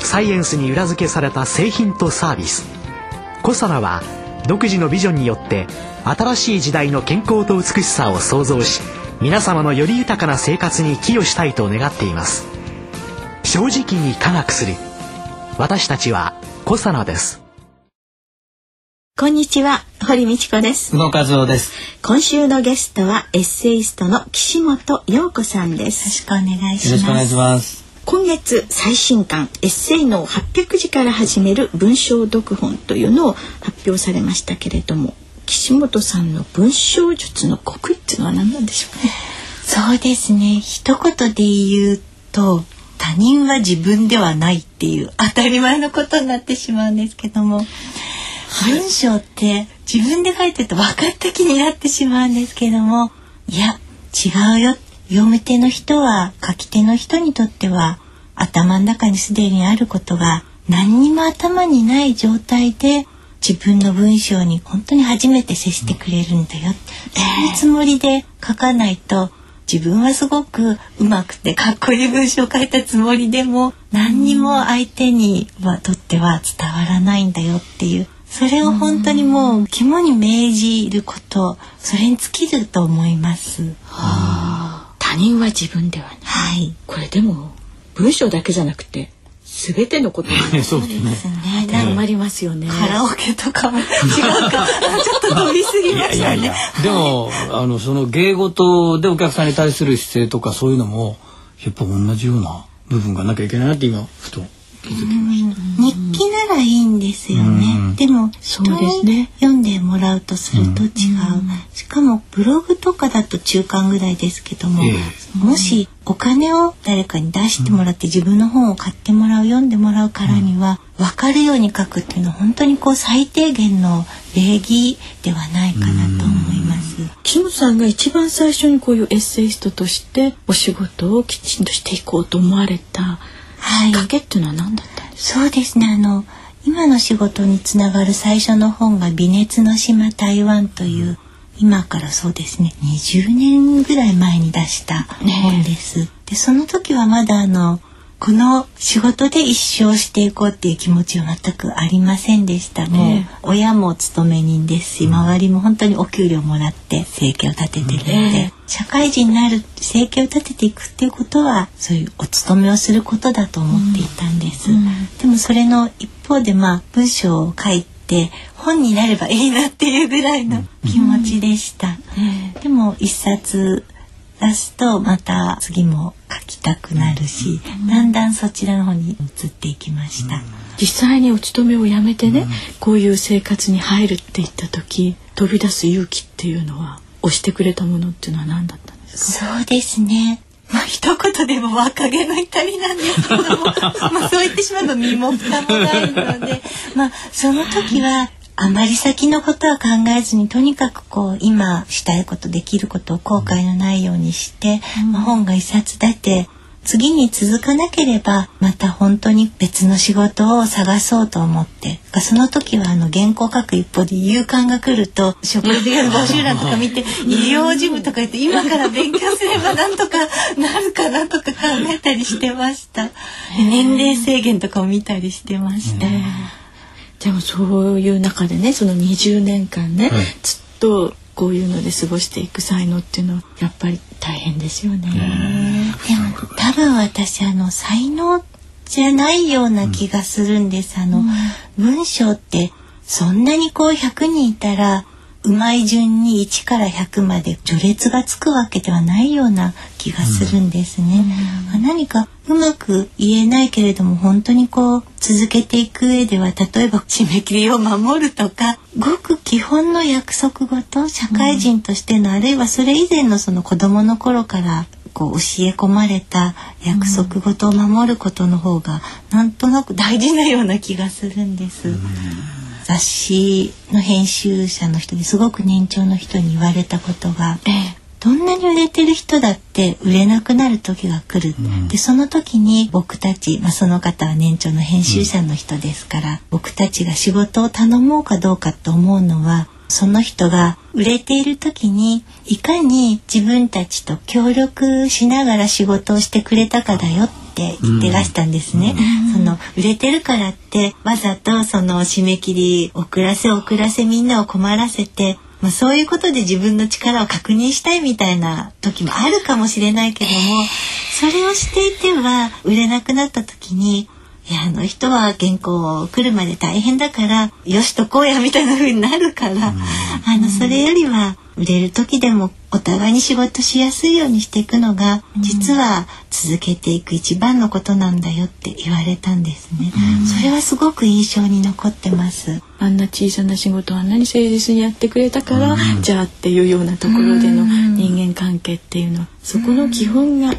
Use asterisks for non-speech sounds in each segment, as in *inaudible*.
サイエンスに裏付けされた製品とサービスコサナは独自のビジョンによって新しい時代の健康と美しさを創造し皆様のより豊かな生活に寄与したいと願っています正直に科学する私たちはコサナですこんにちは、堀道子です。宇野和夫です。今週のゲストはエッセイストの岸本陽子さんです。よろしくお願いします。今月最新刊エッセイの800字から始める文章読本というのを発表されましたけれども、岸本さんの文章術の極意っていうのは何なんでしょうね？そうですね。一言で言うと他人は自分ではないっていう当たり前のことになってしまうんですけども、文章って自分で書いてると分かった気になってしまうんですけどもいや違うよ。読み手の人は書き手の人にとっては頭の中にすでにあることが何にも頭にない状態で自分の文章に本当に初めて接してくれるんだよ、そういうつもりで書かないと自分はすごくうまくてかっこいい文章を書いたつもりでも何にも相手にはとっては伝わらないんだよっていうそれを本当にもう肝に銘じることそれに尽きると思います。他人は自分ではない。はい。これでも文章だけじゃなくて全てのことに *laughs* そうですね。ですね。当てはまりますよね。カラオケとかも違うかちょっと飛びすぎましたね。でも、あの、その芸事でお客さんに対する姿勢とかそういうのも、やっぱ同じような部分がなきゃいけないなって今、ふと気づきました。日記ならいいんですよね。うんでもそう人ですねに読んでもらうとすると違う。しかもブログとかだと中間ぐらいですけども、えもしお金を誰かに出してもらって自分の本を買ってもらう読んでもらうからには分かるように書くっていうのは本当にこう最低限の礼儀ではないかなと思います。岸本さんが一番最初にこういうエッセイストとしてお仕事をきちんとしていこうと思われたはい。きっかけっていうのは何だったんですそうですね。あの今の仕事につながる最初の本が「微熱の島台湾」という今からそうですね20年ぐらい前に出した本です。でその時はまだあのこの仕事で一生していこうっていう気持ちは全くありませんでした。もうええ親も勤め人ですし周りも本当にお給料もらって生計を立ててるので、ええ社会人になる生計を立てていくっていうことはそういうお勤めをすることだと思っていたんです。でもそれの一方でまあ文章を書いて本になればいいなっていうぐらいの気持ちでした。でも一冊出すとまた次も書きたくなるし、だんだんそちらの方に移っていきました。実際にお勤めを辞めてね、こういう生活に入るって言った時飛び出す勇気っていうのは押してくれたものっていうのは何だったんですか？そうですね。まあ一言でも若気の至りなんですけども。まあそう言ってしまえば身も蓋もないので。まあその時はあまり先のことは考えずにとにかくこう今したいことできることを後悔のないようにして、まあ、本が一冊出て次に続かなければまた本当に別の仕事を探そうと思って。その時はあの原稿書く一方で夕刊が来ると職業の募集欄とか見て *laughs* 医療事務とか言って今から勉強すればなんとかなるかなとか考えたりしてました。年齢制限とかを見たりしてました、でもそういう中でねその20年間ね、はい。ずっとこういうので過ごしていく才能っていうのはやっぱり大変ですよね。でも多分私あの才能じゃないような気がするんです、あの、文章ってそんなにこう100人いたらうまい順に1から100まで序列がつくわけではないような気がするんですね。何かうまく言えないけれども本当にこう続けていく上では例えば締め切りを守るとかごく基本の約束事社会人としての、あるいはそれ以前のその子供の頃からこう教え込まれた約束事を守ることの方がなんとなく大事なような気がするんです。雑誌の編集者の人ですごく年長の人に言われたことが、ええ、どんなに売れてる人だって売れなくなる時が来る、うん、でその時に僕たち、まあ、その方は年長の編集者の人ですから、うん、僕たちが仕事を頼もうかどうかと思うのはその人が売れている時にいかに自分たちと協力しながら仕事をしてくれたかだよって言ってらしたんですね。うん、その売れてるからってわざとその締め切り遅らせ遅らせみんなを困らせてまあ、そういうことで自分の力を確認したいみたいな時もあるかもしれないけどもそれをしていては売れなくなった時にいやあの人は原稿来るまで大変だからよしとこうやみたいな風になるから、あのそれよりは売れる時でもお互いに仕事しやすいようにしていくのが、実は続けていく一番のことなんだよって言われたんですね、それはすごく印象に残ってます。あんな小さな仕事をあんなに誠実にやってくれたから、じゃあっていうようなところでの人間関係っていうの。はそこの基本が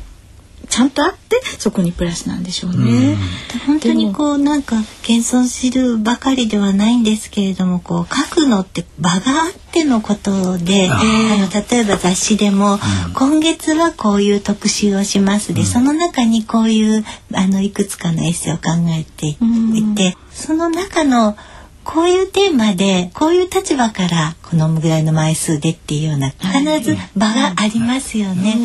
ちゃんとあってそこにプラスなんでしょうね。本当にこうなんか謙遜するばかりではないんですけれどもこう書くのって場があってのことであの例えば雑誌でも、うん、今月はこういう特集をしますで、うん、その中にこういうあのいくつかのエッセイを考えていて、うん、その中のこういうテーマでこういう立場からこのぐらいの枚数でっていうような必ず場がありますよね。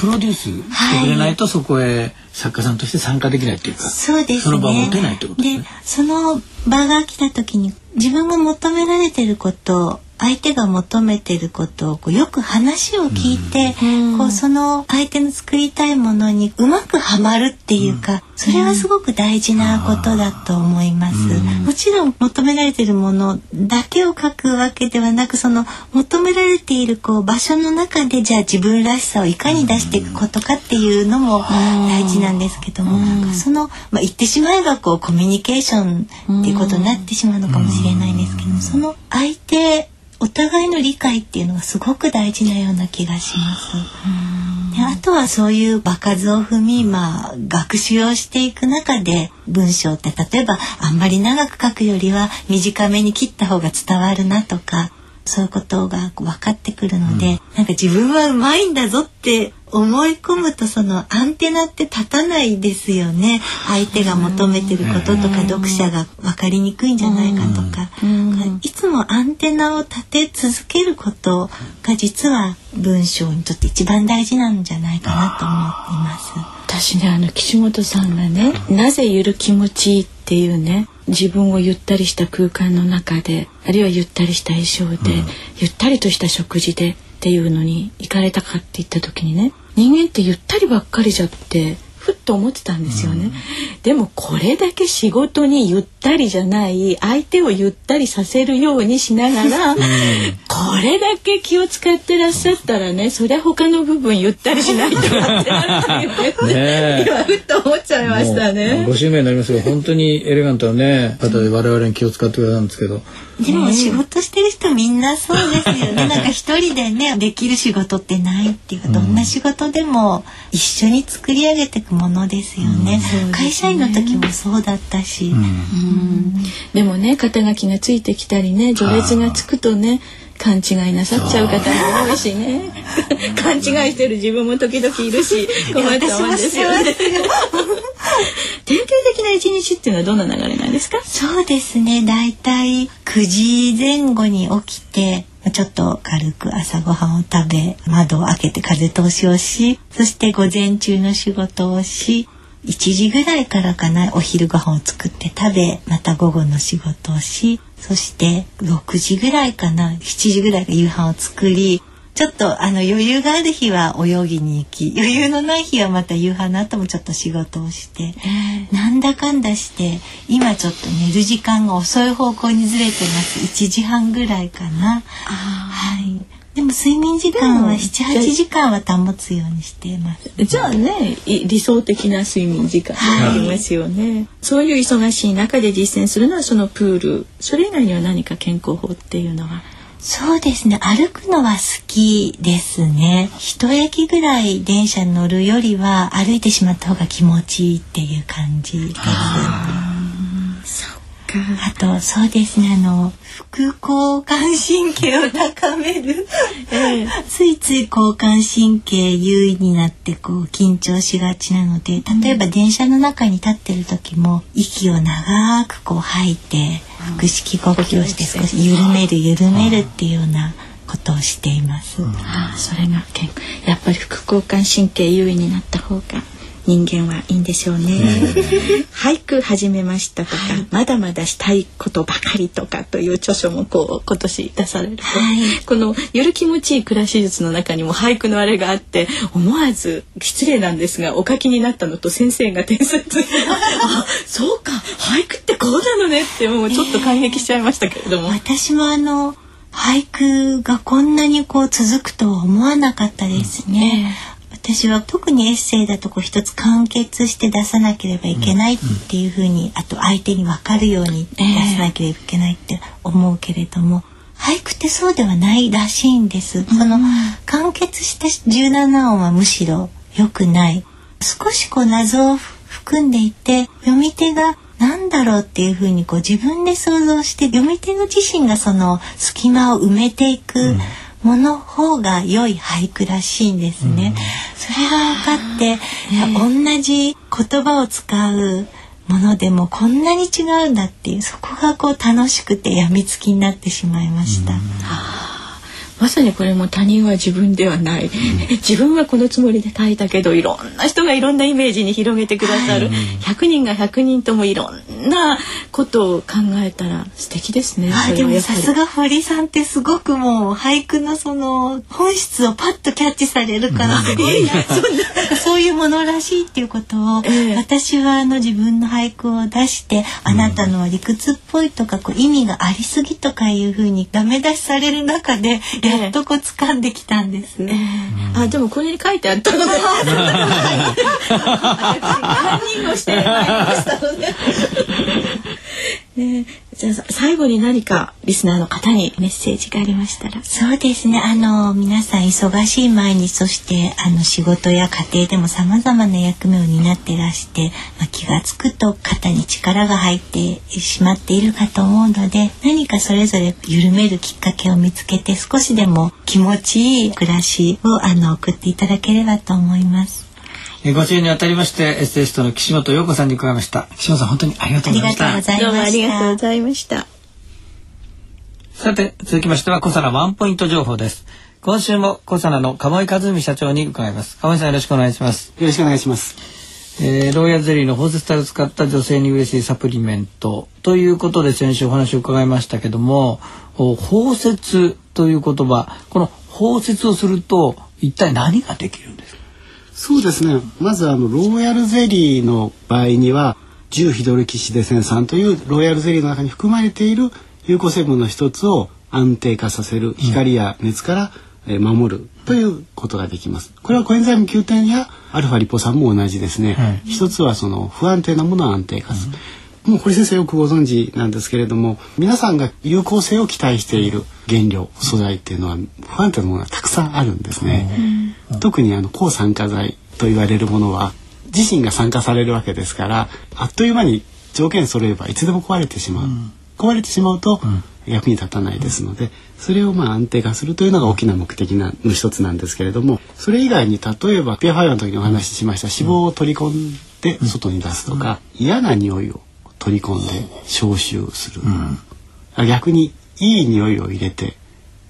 プロデュースしてくれないとそこへ作家さんとして参加できないっていうか、そうですね。その場を持てないってことですね。でその場が来た時に自分が求められてること相手が求めてることをこうよく話を聞いて、うん、こうその相手の作りたいものにうまくはまるっていうか、うん、それはすごく大事なことだと思います。もちろん求められてるものだけを書くわけではなくその求められているこう場所の中でじゃあ自分らしさをいかに出していくことかっていうのも大事なんですけども、その、まあ、言ってしまえばこうコミュニケーションっていうことになってしまうのかもしれないんですけどその相手お互いの理解っていうのがすごく大事なような気がします。であとはそういう場数を踏み、まあ、学習をしていく中で文章って例えばあんまり長く書くよりは短めに切った方が伝わるなとかそういうことが分かってくるので、うん、なんか自分はうまいんだぞって思い込むとそのアンテナって立たないですよね。相手が求めてることとか読者が分かりにくいんじゃないかとか、うん、いつもアンテナを立て続けることが実は文章にとって一番大事なんじゃないかなと思います。私ねあの岸本さんがね「なぜゆる気持ちいい」っていうね自分をゆったりした空間の中であるいはゆったりした衣装で、うん、ゆったりとした食事でっていうのに行かれたかって言った時にね人間ってゆったりばっかりじゃってふっと思ってたんですよね、うん、でもこれだけ仕事にゆったりじゃない相手をゆったりさせるようにしながら、うん、これだけ気を使ってらっしゃったらねそりゃ他の部分ゆったりしないとかってなってね今ふっと思っちゃいましたね。ご指名になりますが本当にエレガントなね方で我々に気を使ってくれたんですけど。でも仕事してる人みんなそうですよね。*laughs* なんか一人でねできる仕事ってないっていうか、どんな仕事でも一緒に作り上げていくものですよね。うん、会社員の時もそうだったし。うん、でもね肩書きがついてきたりね序列がつくとね。勘違いなさっちゃう方も多いしね。*laughs* 勘違いしてる自分も時々いるし困っちゃうんですよね。典型的な一日っていうのはどんな流れなんですか？そうですね。だいたい9時前後に起きてちょっと軽く朝ごはんを食べ窓を開けて風通しをしそして午前中の仕事をし1時ぐらいからかなお昼ご飯を作って食べまた午後の仕事をしそして6時ぐらいかな7時ぐらいが夕飯を作りちょっとあの余裕がある日は泳ぎに行き余裕のない日はまた夕飯の後もちょっと仕事をして、なんだかんだして今ちょっと寝る時間が遅い方向にずれてます。1時半ぐらいかな。はい。でも睡眠時間は78時間は保つようにしています。じゃあね理想的な睡眠時間ありますよね、はい、そういう忙しい中で実践するのはそのプール。それ以外には何か健康法っていうのはそうですね。歩くのは好きですね。一駅ぐらい電車乗るよりは歩いてしまった方が気持ちいいっていう感じですあとそうですね。あの副交感神経を高める、*laughs* えー、ついつい交感神経優位になってこう緊張しがちなので例えば電車の中に立ってる時も息を長くこう吐いて腹式呼吸をして少し緩める緩めるっていうようなことをしています。あそれがやっぱり副交感神経優位になった方が人間はいいんでしょうね。俳句始めましたとか、はい、まだまだしたいことばかりとかという著書もこう今年出されると、はい、このゆる気持ちいい暮らし術の中にも俳句のあれがあって思わず失礼なんですがお書きになったのと先生が点数 *laughs* あそうか。俳句ってこうなのねってもうちょっと感激しちゃいましたけれども。私もあの俳句がこんなにこう続くとは思わなかったですね。うん私は特にエッセイだとこう一つ完結して出さなければいけないっていうふうに、あと相手に分かるように出さなければいけないって思うけれども、俳句ってそうではないらしいんです。その完結した17音はむしろ良くない。少しこう謎を含んでいて読み手が何だろうっていうふうにこう自分で想像して読み手の自身がその隙間を埋めていく。うんもの方が良い俳句らしいんですね。それが分かって、同じ言葉を使うものでもこんなに違うんだっていうそこがこう楽しくてやみつきになってしまいました。まさにこれも他人は自分ではない、うん、自分はこのつもりで書いたけどいろんな人がいろんなイメージに広げてくださる、はい、100人が100人ともいろんなことを考えたら素敵ですね。あでもさすが堀さんってすごくもう俳句のその本質をパッとキャッチされるからすごいな。*laughs* そういうものらしいっていうことを、えー、私はあの自分の俳句を出してあなたのは理屈っぽいとかこう意味がありすぎとかいうふうにダメ出しされる中でやっとこ掴んできたんです。えー、あでもこれに書いてあったので *laughs* 何人もしてまいりましたので。ね、じゃあ最後に何かリスナーの方にメッセージがありましたら。そうですね。あの皆さん忙しい毎日そしてあの仕事や家庭でもさまざまな役目を担ってらして、まあ、気が付くと肩に力が入ってしまっているかと思うので何かそれぞれ緩めるきっかけを見つけて少しでも気持ちいい暮らしをあの送っていただければと思います。ご支援にあたりましてエッセイストの岸本陽子さんに伺いました。岸本さん本当にありがとうございました。どうもありがとうございました。さて続きましては小皿ワンポイント情報です。今週も小皿の鴨井和美社長に伺います。鴨井さんよろしくお願いします。よろしくお願いします。えー、ロイヤルゼリーの包摂体を使った女性に嬉しいサプリメントということで先週お話を伺いましたけども包摂という言葉。この包摂をすると一体何ができるんですか？そうですねまずあのローヤルゼリーの場合には10ヒドルキシデセン酸というローヤルゼリーの中に含まれている有効成分の一つを安定化させる光や熱から守るということができます。これはコエンザイム Q 点やアルファリポ酸も同じですね。はい、一つはその不安定なものを安定化する。うん、もう堀先生よくご存知なんですけれども皆さんが有効性を期待している原料素材っていうのは不安定なものがたくさんあるんですね。特にあの抗酸化剤と言われるものは自身が酸化されるわけですからあっという間に条件揃えばいつでも壊れてしまう、うん、壊れてしまうと役に立たないですので、それをまあ安定化するというのが大きな目的なの一つなんですけれどもそれ以外に例えばピアファイアの時にお話ししました脂肪を取り込んで外に出すとか、嫌な匂いを取り込んで消臭する、うん、逆にいい匂いを入れて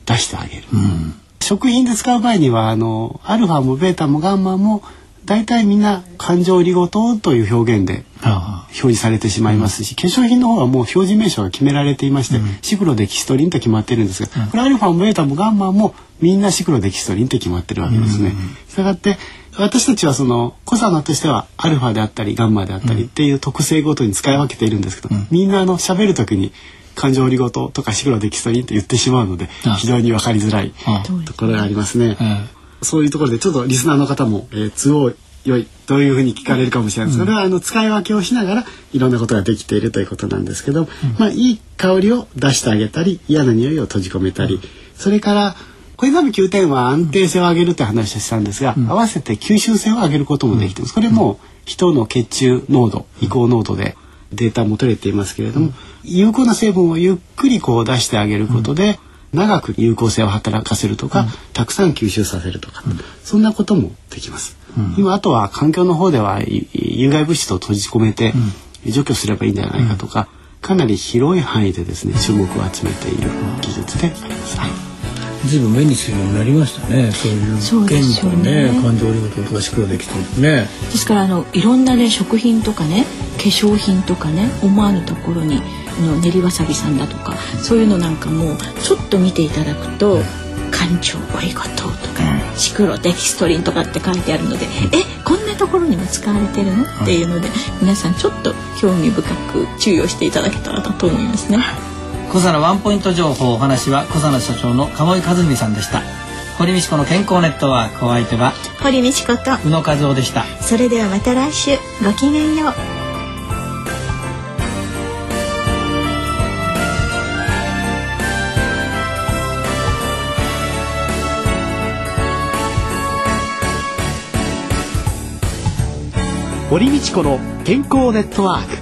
出してあげる。うん食品で使う前にはあのアルファもベータもガンマも大体みんな感情リゴ糖という表現で表示されてしまいますし、化粧品の方はもう表示名称が決められていまして、うん、シクロデキストリンと決まってるんですが、これアルファもベータもガンマもみんなシクロデキストリンって決まってるわけですね。したがって私たちはそのコサナとしてはアルファであったりガンマであったりっていう特性ごとに使い分けているんですけど、うん、みんなあの喋る時に感情織ごととかシクロデキストリンって言ってしまうので非常に分かりづらいところがありますね。そういうところでちょっとリスナーの方も、えー、都合良いというふうに聞かれるかもしれない。です、それはあの使い分けをしながらいろんなことができているということなんですけど、まあいい香りを出してあげたり嫌な匂いを閉じ込めたり、それから小泉9点は安定性を上げるって話をしたんですが、うん、合わせて吸収性を上げることもできてます。これも人の血中濃度、移行濃度でデータも取れていますけれども、うん、有効な成分をゆっくりこう出してあげることで、長く有効性を働かせるとか、たくさん吸収させるとか、そんなこともできます。今あとは環境の方では有害物質を閉じ込めて除去すればいいんじゃないかとか、かなり広い範囲でですね注目を集めている技術であります。ずいぶん目にするようになりましたね。そういう健康ね、ね感情リゴとかシクロできてね。ですからあのいろんなね食品とかね化粧品とかね思わぬところにの練りわさびさんだとかそういうのなんかもちょっと見ていただくと。環状オリゴ糖とか、シクロデキストリンとかって書いてあるので、えこんなところにも使われてるの？っていうので皆さんちょっと興味深く注意をしていただけたらなと思いますね。小佐ワンポイント情報お話は小佐社長の鴨井和美さんでした。堀道子の健康ネットワークお相手は堀道子と宇野和夫でした。それではまた来週ごきげんよう。堀道子の健康ネットワーク